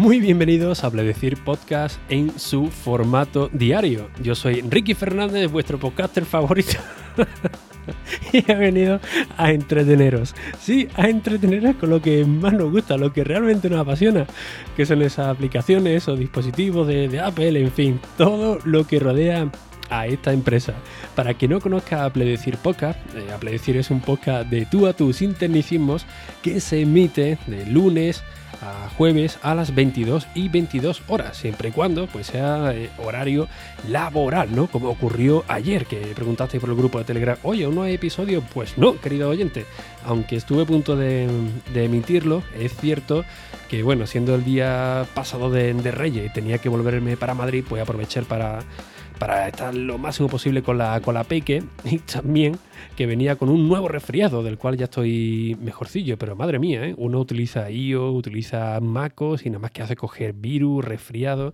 Muy bienvenidos a Pledecir Podcast en su formato diario. Yo soy Ricky Fernández, vuestro podcaster favorito. y he venido a entreteneros. Sí, a entreteneros con lo que más nos gusta, lo que realmente nos apasiona, que son esas aplicaciones o dispositivos de, Apple, en fin, todo lo que rodea a esta empresa. Para quien no conozca a Pledecir Podcast, eh, es un podcast de tú a tú sin tecnicismos que se emite de lunes a jueves a las 22 y 22 horas, siempre y cuando pues sea eh, horario laboral, ¿no? Como ocurrió ayer, que preguntaste por el grupo de Telegram, oye, ¿no hay episodio? Pues no, querido oyente, aunque estuve a punto de, emitirlo, es cierto que, bueno, siendo el día pasado de, Reyes tenía que volverme para Madrid, pues aprovechar para para estar lo máximo posible con la, con la Peque y también que venía con un nuevo resfriado del cual ya estoy mejorcillo, pero madre mía, ¿eh? uno utiliza IO, utiliza MacOS y nada más que hace coger virus, resfriado.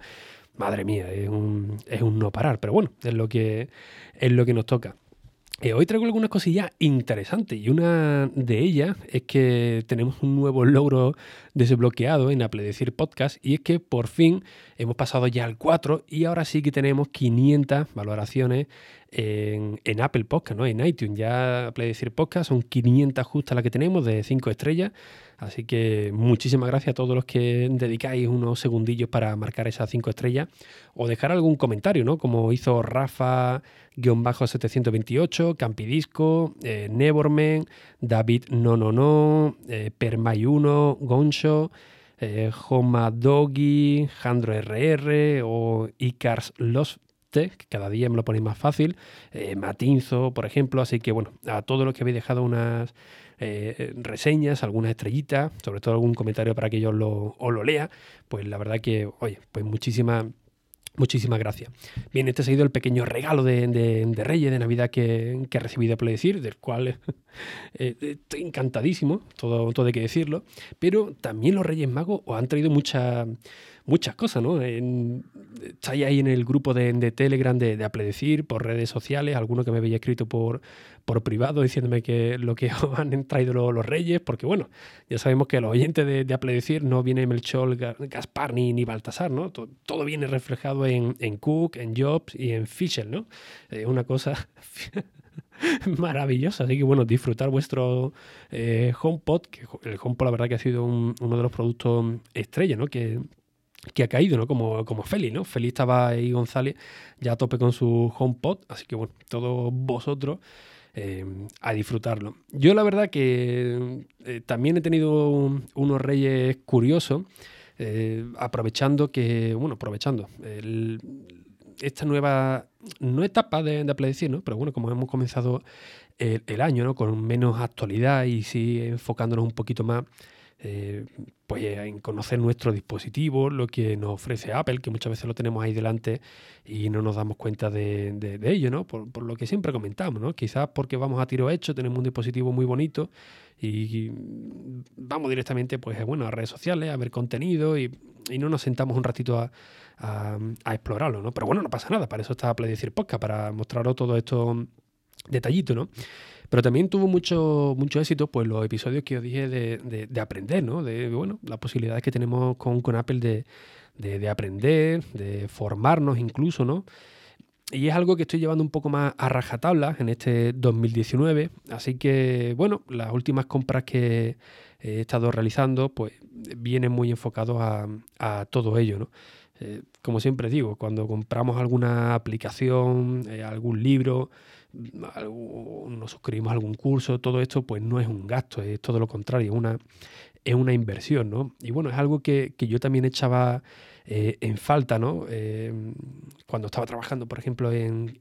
Madre mía, es un, es un no parar, pero bueno, es lo que, es lo que nos toca. Eh, hoy traigo algunas cosillas interesantes y una de ellas es que tenemos un nuevo logro desbloqueado en Apple Decir Podcast y es que por fin hemos pasado ya al 4 y ahora sí que tenemos 500 valoraciones en, Apple Podcast, ¿no? en iTunes. Ya Apple Decir Podcast son 500 justas las que tenemos de 5 estrellas. Así que muchísimas gracias a todos los que dedicáis unos segundillos para marcar esas 5 estrellas o dejar algún comentario, ¿no? Como hizo Rafa-728, Campidisco, eh, David No No No, eh, Permay1, Goncho, eh, Homa Doggy, Jandro RR o Icars Los que cada día me lo ponéis más fácil, eh, Matinzo, por ejemplo, así que bueno, a todos los que habéis dejado unas eh, reseñas, algunas estrellitas, sobre todo algún comentario para que yo lo, lo lea, pues la verdad que, oye, pues muchísimas Muchísimas gracias. Bien, este ha sido el pequeño regalo de, de, Reyes, de Navidad que, que he recibido a decir, del cual eh, estoy encantadísimo, todo, todo hay que decirlo. Pero también los Reyes Magos os han traído muchas muchas cosas, ¿no? estáis ahí en el grupo de, Telegram de, de Apledecir, por redes sociales, alguno que me había escrito por, por privado diciéndome que lo que han traído los, reyes, porque bueno, ya sabemos que los oyentes de, de Apledecir no viene Melchor, Gaspar ni, ni Baltasar, ¿no? Todo, viene reflejado en, Cook, en Jobs y en Fisher, ¿no? Es una cosa maravillosa. Así que bueno, disfrutar vuestro eh, HomePod, que el HomePod la verdad que ha sido uno de los productos estrella, ¿no? Que, que ha caído, ¿no? Como, como Feli, ¿no? Feli estaba ahí González ya a tope con su HomePod, así que bueno, todos vosotros eh, a disfrutarlo. Yo la verdad que eh, también he tenido unos reyes curiosos, eh, aprovechando que, bueno, aprovechando esta nueva, no etapa de, de Apple ¿no? Pero bueno, como hemos comenzado el, el año, ¿no? Con menos actualidad y sí enfocándonos un poquito más eh, pues en conocer nuestro dispositivo, lo que nos ofrece Apple, que muchas veces lo tenemos ahí delante y no nos damos cuenta de, ello, ¿no? Por, lo que siempre comentamos, ¿no? Quizás porque vamos a tiro hecho, tenemos un dispositivo muy bonito y vamos directamente, pues, bueno, a redes sociales, a ver contenido y, no nos sentamos un ratito a, explorarlo, ¿no? Pero bueno, no pasa nada, para eso está Apple Decir Podcast, para mostraros todo esto detallito, ¿no? Pero también tuvo mucho, mucho éxito pues, los episodios que os dije de, aprender, ¿no? De bueno, las posibilidades que tenemos con, con Apple de, aprender, de formarnos incluso, ¿no? Y es algo que estoy llevando un poco más a rajatabla en este 2019. Así que, bueno, las últimas compras que he estado realizando, pues vienen muy enfocados a, todo ello, ¿no? Eh, como siempre digo, cuando compramos alguna aplicación, eh, algún libro, nos suscribimos a algún curso, todo esto pues no es un gasto, es todo lo contrario, es una, es una inversión, ¿no? Y bueno, es algo que, yo también echaba eh, en falta, ¿no? Eh, cuando estaba trabajando, por ejemplo, en,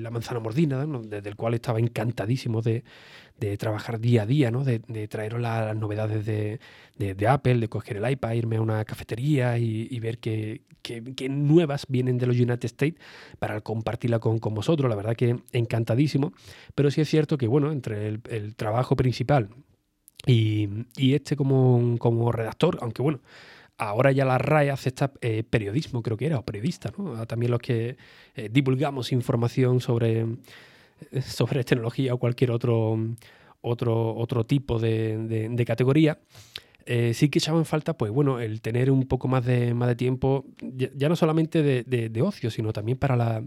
La Manzana Mordina, desde el cual estaba encantadísimo de, trabajar día a día, ¿no? De, de traeros las, novedades de, Apple, de coger el iPad, irme a una cafetería y, ver qué, nuevas vienen de los United States para compartirla con, vosotros. La verdad que encantadísimo. Pero sí es cierto que, bueno, entre el, trabajo principal y, este como, como redactor, aunque bueno, ahora ya la RAE acepta eh, periodismo, creo que era, o periodista, ¿no? También los que eh, divulgamos información sobre, eh, sobre tecnología o cualquier otro, otro, otro tipo de, categoría. eh, sí que echaba en falta, pues bueno, el tener un poco más de, más de tiempo, ya, no solamente de, ocio, sino también para la,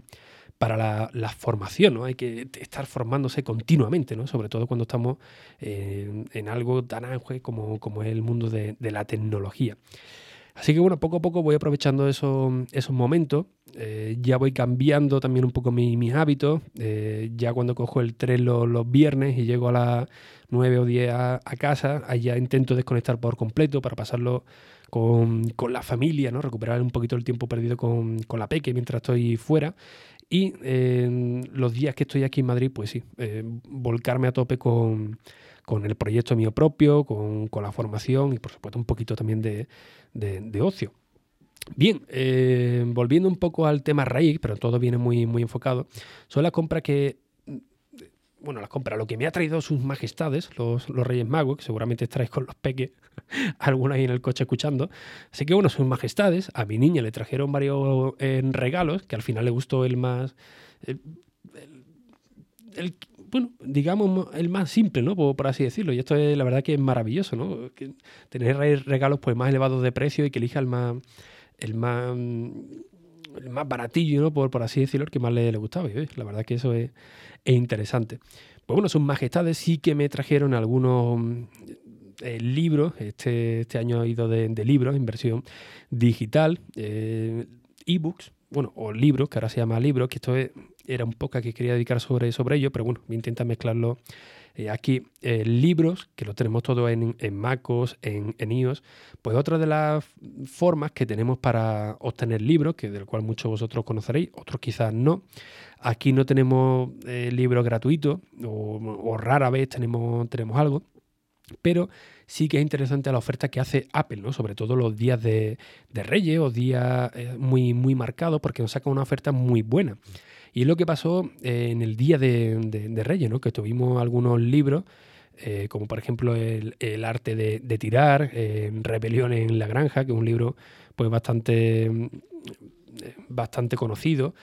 para la, formación, ¿no? Hay que estar formándose continuamente, ¿no? Sobre todo cuando estamos en algo tan ángel como, como es el mundo de, la tecnología. Así que bueno, poco a poco voy aprovechando esos, esos momentos. Eh, ya voy cambiando también un poco mis hábitos. Eh, ya cuando cojo el tren los, viernes y llego a las 9 o 10 a, casa, ahí ya intento desconectar por completo para pasarlo con, con, la familia, ¿no? recuperar un poquito el tiempo perdido con, con la peque mientras estoy fuera. Y los días que estoy aquí en Madrid, pues sí, eh, volcarme a tope con, con el proyecto mío propio, con, con, la formación y por supuesto un poquito también de, de, ocio. Bien, eh, volviendo un poco al tema raíz, pero todo viene muy, muy enfocado, son las compras que, bueno, las compras, lo que me ha traído sus majestades, los, Reyes Magos, que seguramente estáis con los peques, algunos ahí en el coche escuchando. Así que, bueno, sus majestades, a mi niña le trajeron varios regalos, que al final le gustó el más... el, bueno, digamos, el más simple, ¿no? Por, así decirlo. Y esto es la verdad que es maravilloso, ¿no? tener regalos pues más elevados de precio y que elija el más, el más, el más baratillo, ¿no? Por, por así decirlo, el que más le, le gustaba. Y, la verdad que eso es, interesante. Pues bueno, sus majestades sí que me trajeron algunos eh, libros. Este, este año he ido de, libros en versión digital, eh, ebooks, bueno, o libros, que ahora se llama libros, que esto es era un poco que quería dedicar sobre, sobre ello, pero bueno, voy a intentar mezclarlo eh, aquí. Eh, libros, que lo tenemos todo en, en MacOS, en, en, iOS, pues otra de las formas que tenemos para obtener libros, que del cual muchos vosotros conoceréis, otros quizás no. Aquí no tenemos eh, libros gratuitos, o, rara vez tenemos, tenemos algo, pero sí que es interesante la oferta que hace Apple, ¿no? Sobre todo los días de, de Reyes o días muy, muy marcados, porque nos saca una oferta muy buena. Y es lo que pasó eh, en el día de, Reyes, ¿no? que tuvimos algunos libros, eh, como por ejemplo el, arte de, tirar, eh, en la granja, que es un libro pues bastante, bastante conocido,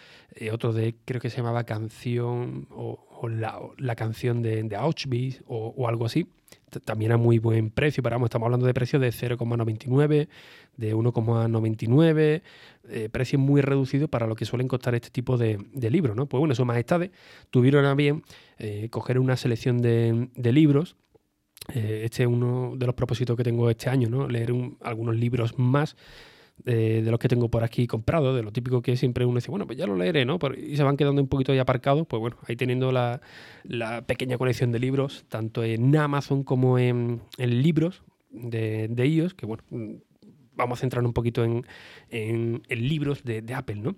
otro de creo que se llamaba Canción o, la, canción de, Auschwitz o, algo así también a muy buen precio, pero estamos hablando de precios de 0,99, de 1,99, eh, precios muy reducidos para lo que suelen costar este tipo de, libros, ¿no? Pues bueno, sus majestades tuvieron a bien eh, coger una selección de, libros. Eh, este es uno de los propósitos que tengo este año, ¿no? Leer algunos libros más de, los que tengo por aquí comprados, de lo típico que siempre uno dice, bueno, pues ya lo leeré, ¿no? y se van quedando un poquito ahí aparcados, pues bueno, ahí teniendo la, pequeña colección de libros, tanto en Amazon como en, libros de, de ellos, que bueno, vamos a centrar un poquito en, en, libros de, Apple, ¿no?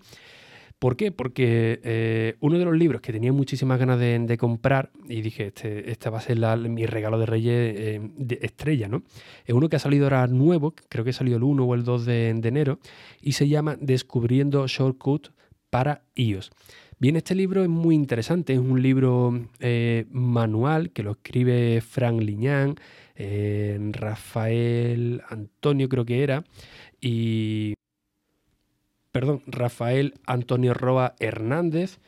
¿Por qué? Porque eh, uno de los libros que tenía muchísimas ganas de, comprar y dije, este, este va a ser mi regalo de Reyes eh, de estrella, ¿no? Es uno que ha salido ahora nuevo, creo que salió el 1 o el 2 de, enero, y se llama Descubriendo Shortcut para iOS. Bien, este libro es muy interesante, es un libro eh, manual que lo escribe Frank Liñán, Rafael Antonio creo que era, y perdón, Rafael Antonio Roa Hernández.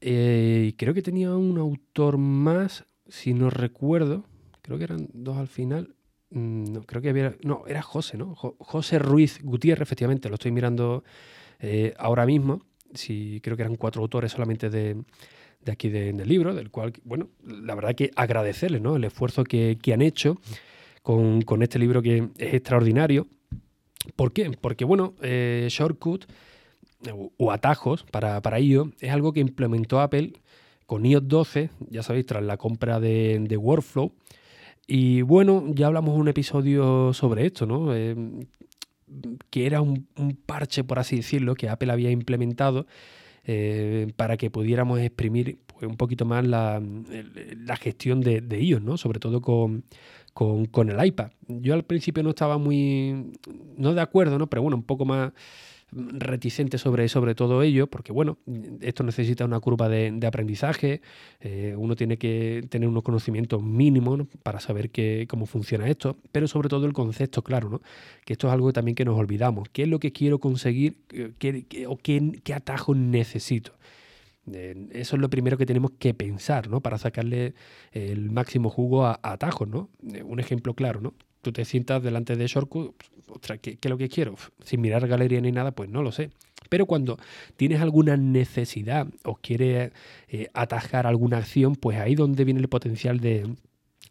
Eh, creo que tenía un autor más, si no recuerdo. Creo que eran dos al final. Mm, no, creo que había. No, era José, ¿no? José Ruiz Gutiérrez, efectivamente, lo estoy mirando eh, ahora mismo. Sí, creo que eran cuatro autores solamente de, aquí del libro, del cual, bueno, la verdad que agradecerles ¿no? el esfuerzo que, han hecho con, con, este libro que es extraordinario. ¿Por qué? Porque, bueno, eh, Shortcut o atajos para, para iOS es algo que implementó Apple con iOS 12, ya sabéis, tras la compra de, Workflow. Y bueno, ya hablamos un episodio sobre esto, ¿no? Eh, que era un, parche, por así decirlo, que Apple había implementado eh, para que pudiéramos exprimir pues, un poquito más la, gestión de, de, iOS, ¿no? Sobre todo con, con, el iPad. Yo al principio no estaba muy, no de acuerdo, ¿no? Pero bueno, un poco más reticente sobre, sobre todo ello, porque bueno, esto necesita una curva de, aprendizaje, eh, uno tiene que tener unos conocimientos mínimos para saber cómo funciona esto, pero sobre todo el concepto, claro, ¿no? que esto es algo también que nos olvidamos, qué es lo que quiero conseguir qué, o qué, qué atajo necesito. Eso es lo primero que tenemos que pensar, ¿no? Para sacarle el máximo jugo a, atajos, ¿no? Un ejemplo claro, ¿no? Tú te sientas delante de Shortcut, ostras, ¿qué, es lo que quiero? Sin mirar galería ni nada, pues no lo sé. Pero cuando tienes alguna necesidad o quieres eh, atajar alguna acción, pues ahí donde viene el potencial de,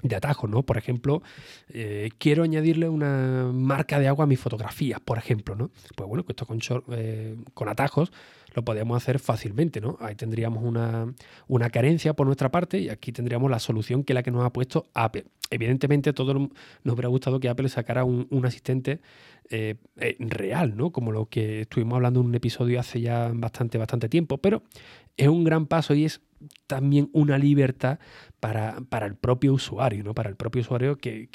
de atajos, ¿no? Por ejemplo, eh, quiero añadirle una marca de agua a mis fotografías, por ejemplo, ¿no? Pues bueno, que esto con, eh, con atajos lo podemos hacer fácilmente, ¿no? Ahí tendríamos una, una, carencia por nuestra parte y aquí tendríamos la solución que es la que nos ha puesto Apple. Evidentemente, todos nos hubiera gustado que Apple sacara un, asistente eh, real, ¿no? Como lo que estuvimos hablando en un episodio hace ya bastante, bastante tiempo, pero es un gran paso y es también una libertad para, el propio usuario, ¿no? Para el propio usuario que,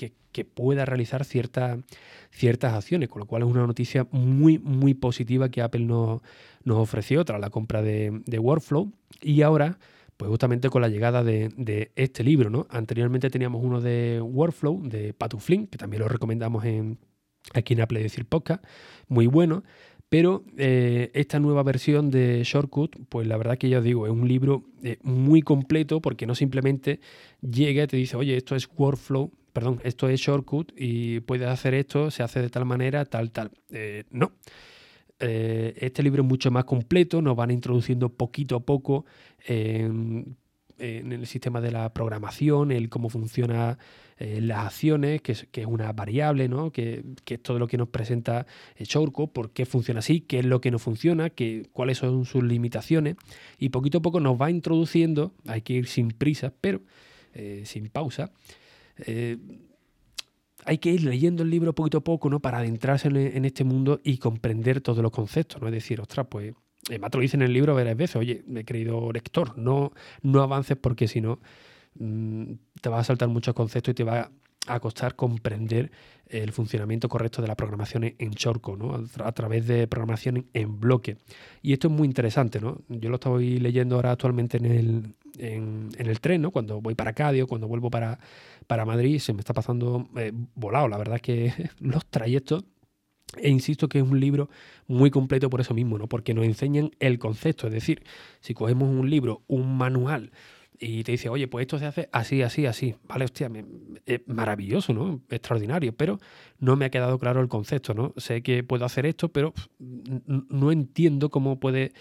pueda realizar ciertas acciones, con lo cual es una noticia muy, muy positiva que Apple nos, nos ofreció tras la compra de, Workflow. Y ahora, pues justamente con la llegada de, este libro, ¿no? Anteriormente teníamos uno de Workflow, de Patuflin, que también lo recomendamos en, aquí en Apple Decir Podcast, muy bueno. Pero eh, esta nueva versión de Shortcut, pues la verdad que ya os digo, es un libro eh, muy completo porque no simplemente llega y te dice, oye, esto es workflow, perdón, esto es Shortcut y puedes hacer esto, se hace de tal manera, tal, tal. Eh, no. este libro es mucho más completo, nos van introduciendo poquito a poco en el sistema de la programación, el cómo funciona eh, las acciones, que es, que es, una variable, ¿no? que, que, es todo lo que nos presenta Shortcut, por qué funciona así, qué es lo que no funciona, qué, cuáles son sus limitaciones. Y poquito a poco nos va introduciendo, hay que ir sin prisa, pero eh, sin pausa. Eh, hay que ir leyendo el libro poquito a poco, ¿no? Para adentrarse en, este mundo y comprender todos los conceptos, ¿no? Es decir, ostras, pues, además te lo dice en el libro varias veces, oye, me he creído lector, no, no avances porque si no, Mm, te va a saltar muchos conceptos y te va a costar comprender el funcionamiento correcto de la programación en Chorco, ¿no? a, través de programación en, bloque. Y esto es muy interesante, ¿no? Yo lo estoy leyendo ahora actualmente en el, en, el tren, ¿no? Cuando voy para Cádiz cuando vuelvo para, para Madrid, se me está pasando eh, volado. La verdad que los trayectos e insisto que es un libro muy completo por eso mismo, ¿no? Porque nos enseñan el concepto. Es decir, si cogemos un libro, un manual, y te dice, oye, pues esto se hace así, así, así. Vale, hostia, es maravilloso, ¿no? Extraordinario, pero no me ha quedado claro el concepto, ¿no? Sé que puedo hacer esto, pero no entiendo cómo puede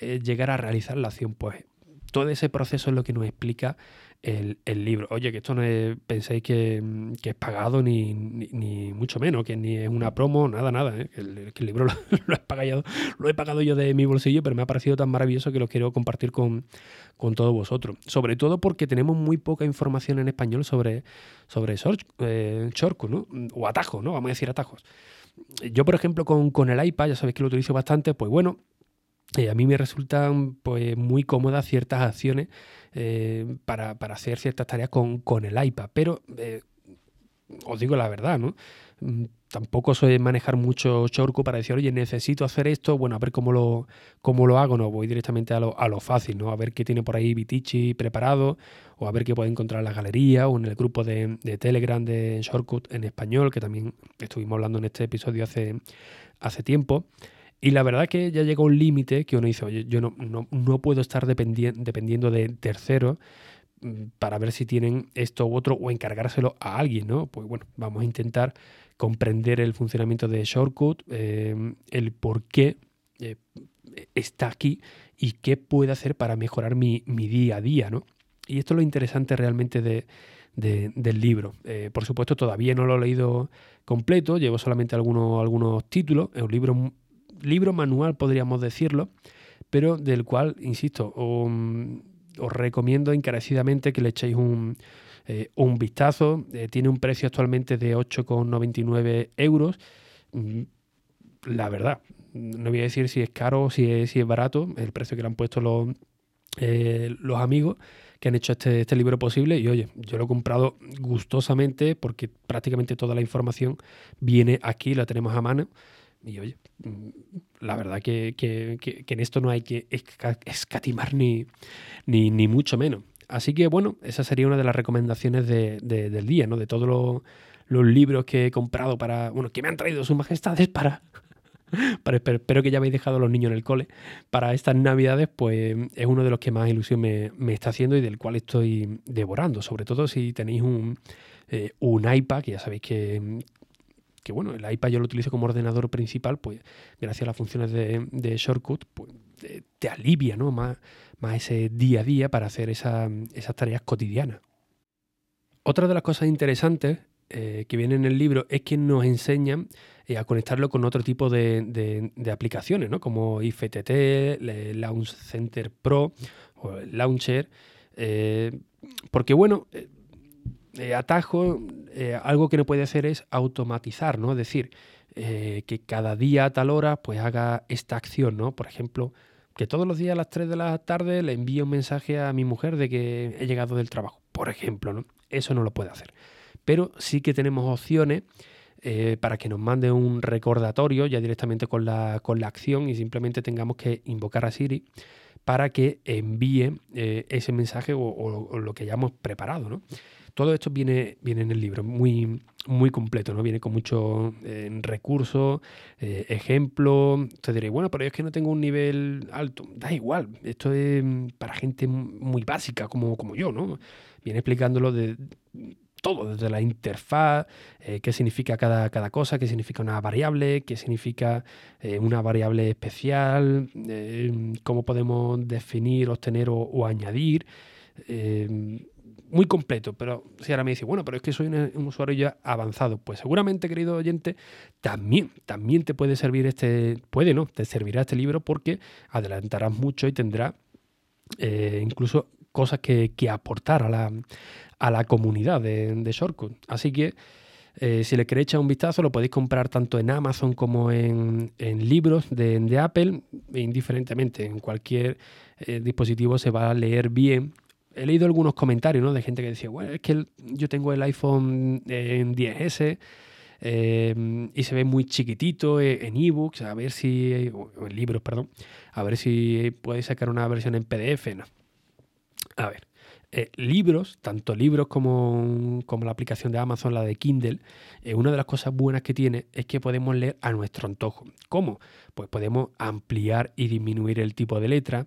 eh, llegar a realizar la acción. Pues todo ese proceso es lo que nos explica el, libro. Oye, que esto no es, penséis que, es pagado ni, ni, mucho menos, que ni es una promo, nada, nada. ¿eh? Que, el, libro lo, he pagado, lo he pagado yo de mi bolsillo, pero me ha parecido tan maravilloso que lo quiero compartir con, con todos vosotros. Sobre todo porque tenemos muy poca información en español sobre, sobre eh, ¿no? O atajos, ¿no? Vamos a decir atajos. Yo, por ejemplo, con, con el iPad, ya sabéis que lo utilizo bastante, pues bueno, eh, a mí me resultan pues, muy cómodas ciertas acciones eh, para, hacer ciertas tareas con, con el iPad, pero eh, os digo la verdad, ¿no? Mm, tampoco soy manejar mucho Shortcut para decir, oye, necesito hacer esto, bueno, a ver cómo lo, cómo lo hago, no, voy directamente a lo, a lo fácil, ¿no? A ver qué tiene por ahí Vitici preparado, o a ver qué puedo encontrar en la galería, o en el grupo de, de Telegram de Shortcut en español, que también estuvimos hablando en este episodio hace, hace tiempo. Y la verdad que ya llega un límite que uno dice, oye, yo no, no, puedo estar dependiendo de terceros mm, para ver si tienen esto u otro o encargárselo a alguien, ¿no? Pues bueno, vamos a intentar comprender el funcionamiento de Shortcut, eh, el por qué eh, está aquí y qué puede hacer para mejorar mi, día a día, ¿no? Y esto es lo interesante realmente de, del libro. Eh, por supuesto, todavía no lo he leído completo, llevo solamente algunos, algunos títulos. Es un libro libro manual, podríamos decirlo, pero del cual, insisto, os recomiendo encarecidamente que le echéis un, eh, vistazo. Eh, tiene un precio actualmente de 8,99 euros. Mm, la verdad, no voy a decir si es caro o si es, si es barato, el precio que le han puesto los, eh, los amigos que han hecho este, este, libro posible. Y oye, yo lo he comprado gustosamente porque prácticamente toda la información viene aquí, la tenemos a mano. Y oye, mm, la verdad que, en esto no hay que escatimar ni, ni, mucho menos. Así que bueno, esa sería una de las recomendaciones del día, ¿no? De todos los, libros que he comprado para, bueno, que me han traído sus majestades para, para espero que ya habéis dejado a los niños en el cole para estas navidades, pues es uno de los que más ilusión me, me está haciendo y del cual estoy devorando, sobre todo si tenéis un, eh, un iPad, que ya sabéis que, que bueno, el iPad yo lo utilizo como ordenador principal, pues gracias a las funciones de, Shortcut, pues te, alivia ¿no? más, más ese día a día para hacer esas tareas cotidianas. Otra de las cosas interesantes eh, que viene en el libro es que nos enseñan eh, a conectarlo con otro tipo de, aplicaciones, ¿no? como IFTT, Launch Center Pro o Launcher. Eh, porque bueno, atajo, algo que no puede hacer es automatizar, ¿no? Es decir, que cada día a tal hora pues haga esta acción, ¿no? Por ejemplo, que todos los días a las 3 de la tarde le envíe un mensaje a mi mujer de que he llegado del trabajo, por ejemplo, ¿no? Eso no lo puede hacer. Pero sí que tenemos opciones eh, para que nos mande un recordatorio ya directamente con la, con la acción y simplemente tengamos que invocar a Siri para que envíe eh, ese mensaje o, lo que hayamos preparado, ¿no? Todo esto viene, viene en el libro, muy, muy completo, ¿no? Viene con muchos eh, recursos, eh, ejemplos. Te diré, bueno, pero es que no tengo un nivel alto. Da igual, esto es para gente muy básica como, como yo, ¿no? Viene explicándolo de todo, desde la interfaz, eh, qué significa cada, cada, cosa, qué significa una variable, qué significa una variable especial, cómo podemos definir, obtener o, añadir muy completo, pero si ahora me dice, bueno, pero es que soy un, usuario ya avanzado, pues seguramente, querido oyente, también, también te puede servir este, puede, ¿no? Te servirá este libro porque adelantarás mucho y tendrá eh, incluso cosas que, aportar a la, a la comunidad de, de Shortcut. Así que eh, si le queréis echar un vistazo, lo podéis comprar tanto en Amazon como en, libros de, Apple, indiferentemente, en cualquier eh, dispositivo se va a leer bien he leído algunos comentarios ¿no? de gente que decía, bueno, es que yo tengo el iPhone en 10S eh, y se ve muy chiquitito eh, en ebooks, a ver si, o en libros, perdón, a ver si podéis sacar una versión en PDF. No. A ver, eh, libros, tanto libros como, como, la aplicación de Amazon, la de Kindle, eh, una de las cosas buenas que tiene es que podemos leer a nuestro antojo. ¿Cómo? Pues podemos ampliar y disminuir el tipo de letra,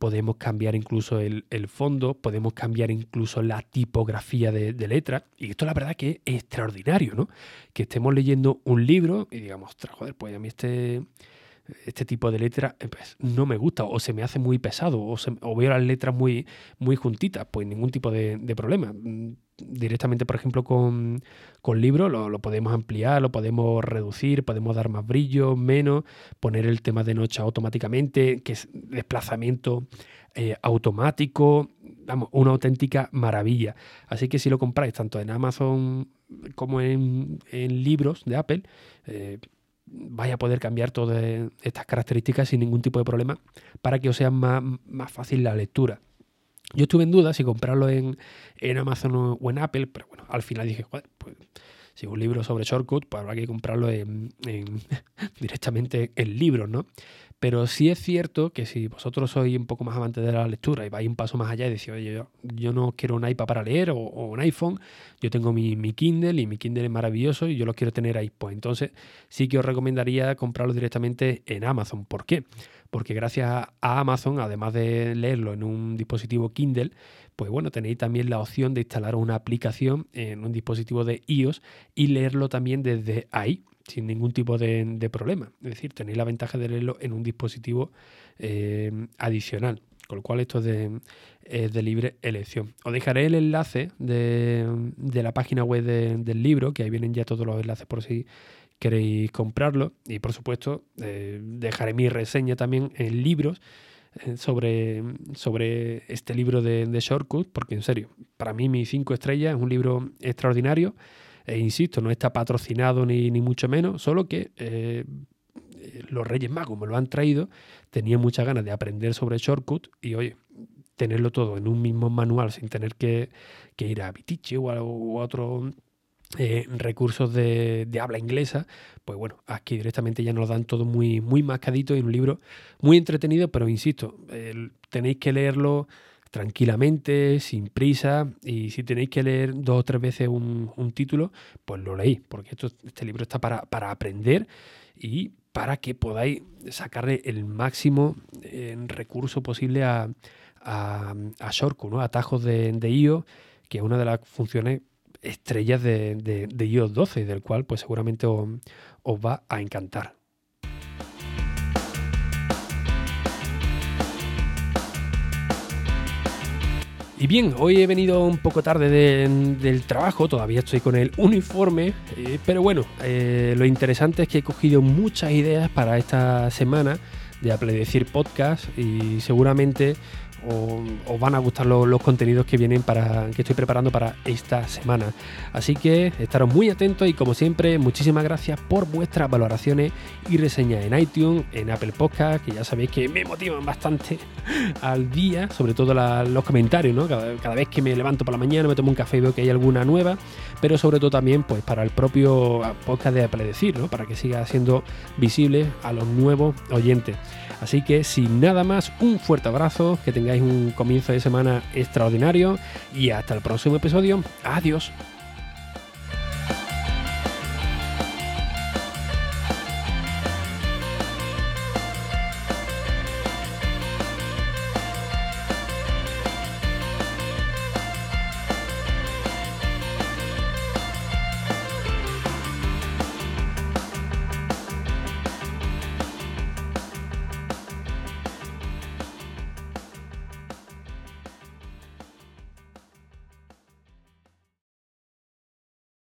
podemos cambiar incluso el, fondo, podemos cambiar incluso la tipografía de, de, letra. Y esto la verdad que es extraordinario, ¿no? Que estemos leyendo un libro y digamos, joder, pues a mí este este tipo de letra eh, pues, no me gusta o se me hace muy pesado o, veo las letras muy, muy juntitas, pues ningún tipo de, problema. Mm, directamente, por ejemplo, con, con libro lo, podemos ampliar, lo podemos reducir, podemos dar más brillo, menos, poner el tema de noche automáticamente, que es desplazamiento eh, automático, vamos, una auténtica maravilla. Así que si lo compráis tanto en Amazon como en, libros de Apple, eh, vaya a poder cambiar todas estas características sin ningún tipo de problema para que os sea más, más fácil la lectura. Yo estuve en duda si comprarlo en, Amazon o en Apple, pero bueno, al final dije, pues si es un libro sobre shortcut, pues habrá que comprarlo en, directamente en libros, ¿no? Pero sí es cierto que si vosotros sois un poco más amantes de la lectura y vais un paso más allá y decís, oye, yo, no quiero un iPad para leer o, un iPhone, yo tengo mi, Kindle y mi Kindle es maravilloso y yo lo quiero tener ahí. Pues entonces sí que os recomendaría comprarlo directamente en Amazon. ¿Por qué? Porque gracias a Amazon, además de leerlo en un dispositivo Kindle, pues bueno, tenéis también la opción de instalar una aplicación en un dispositivo de iOS y leerlo también desde ahí sin ningún tipo de, problema. Es decir, tenéis la ventaja de leerlo en un dispositivo eh, adicional, con lo cual esto es de, libre elección. Os dejaré el enlace de, la página web del libro, que ahí vienen ya todos los enlaces por si queréis comprarlo. Y por supuesto, eh, dejaré mi reseña también en libros eh, sobre, sobre este libro de, de Shortcut, porque en serio, para mí mi cinco estrellas es un libro extraordinario. E insisto, no está patrocinado ni, mucho menos, solo que eh, los Reyes Magos me lo han traído, tenía muchas ganas de aprender sobre Shortcut y oye, tenerlo todo en un mismo manual sin tener que, ir a Vitiche o a, otros eh, recursos de, habla inglesa, pues bueno, aquí directamente ya nos dan todo muy, muy mascadito y un libro muy entretenido, pero insisto, tenéis que leerlo tranquilamente, sin prisa, y si tenéis que leer dos o tres veces un, título, pues lo leéis, porque esto, este libro está para, aprender y para que podáis sacarle el máximo en recurso posible a, a, a ¿no? atajos de, de IO, que es una de las funciones estrellas de, de, iOS 12, del cual pues seguramente os va a encantar. Y bien, hoy he venido un poco tarde del trabajo, todavía estoy con el uniforme, eh, pero bueno, eh, lo interesante es que he cogido muchas ideas para esta semana de Apple Decir Podcast y seguramente os, van a gustar los, contenidos que vienen para que estoy preparando para esta semana. Así que estaros muy atentos y como siempre, muchísimas gracias por vuestras valoraciones y reseñas en iTunes, en Apple Podcast, que ya sabéis que me motivan bastante al día, sobre todo los comentarios, ¿no? Cada, vez que me levanto por la mañana, me tomo un café y veo que hay alguna nueva, pero sobre todo también pues para el propio podcast de Apple Decir, ¿no? Para que siga siendo visible a los nuevos oyentes. Así que sin nada más, un fuerte abrazo, que tengáis un comienzo de semana extraordinario y hasta el próximo episodio. Adiós.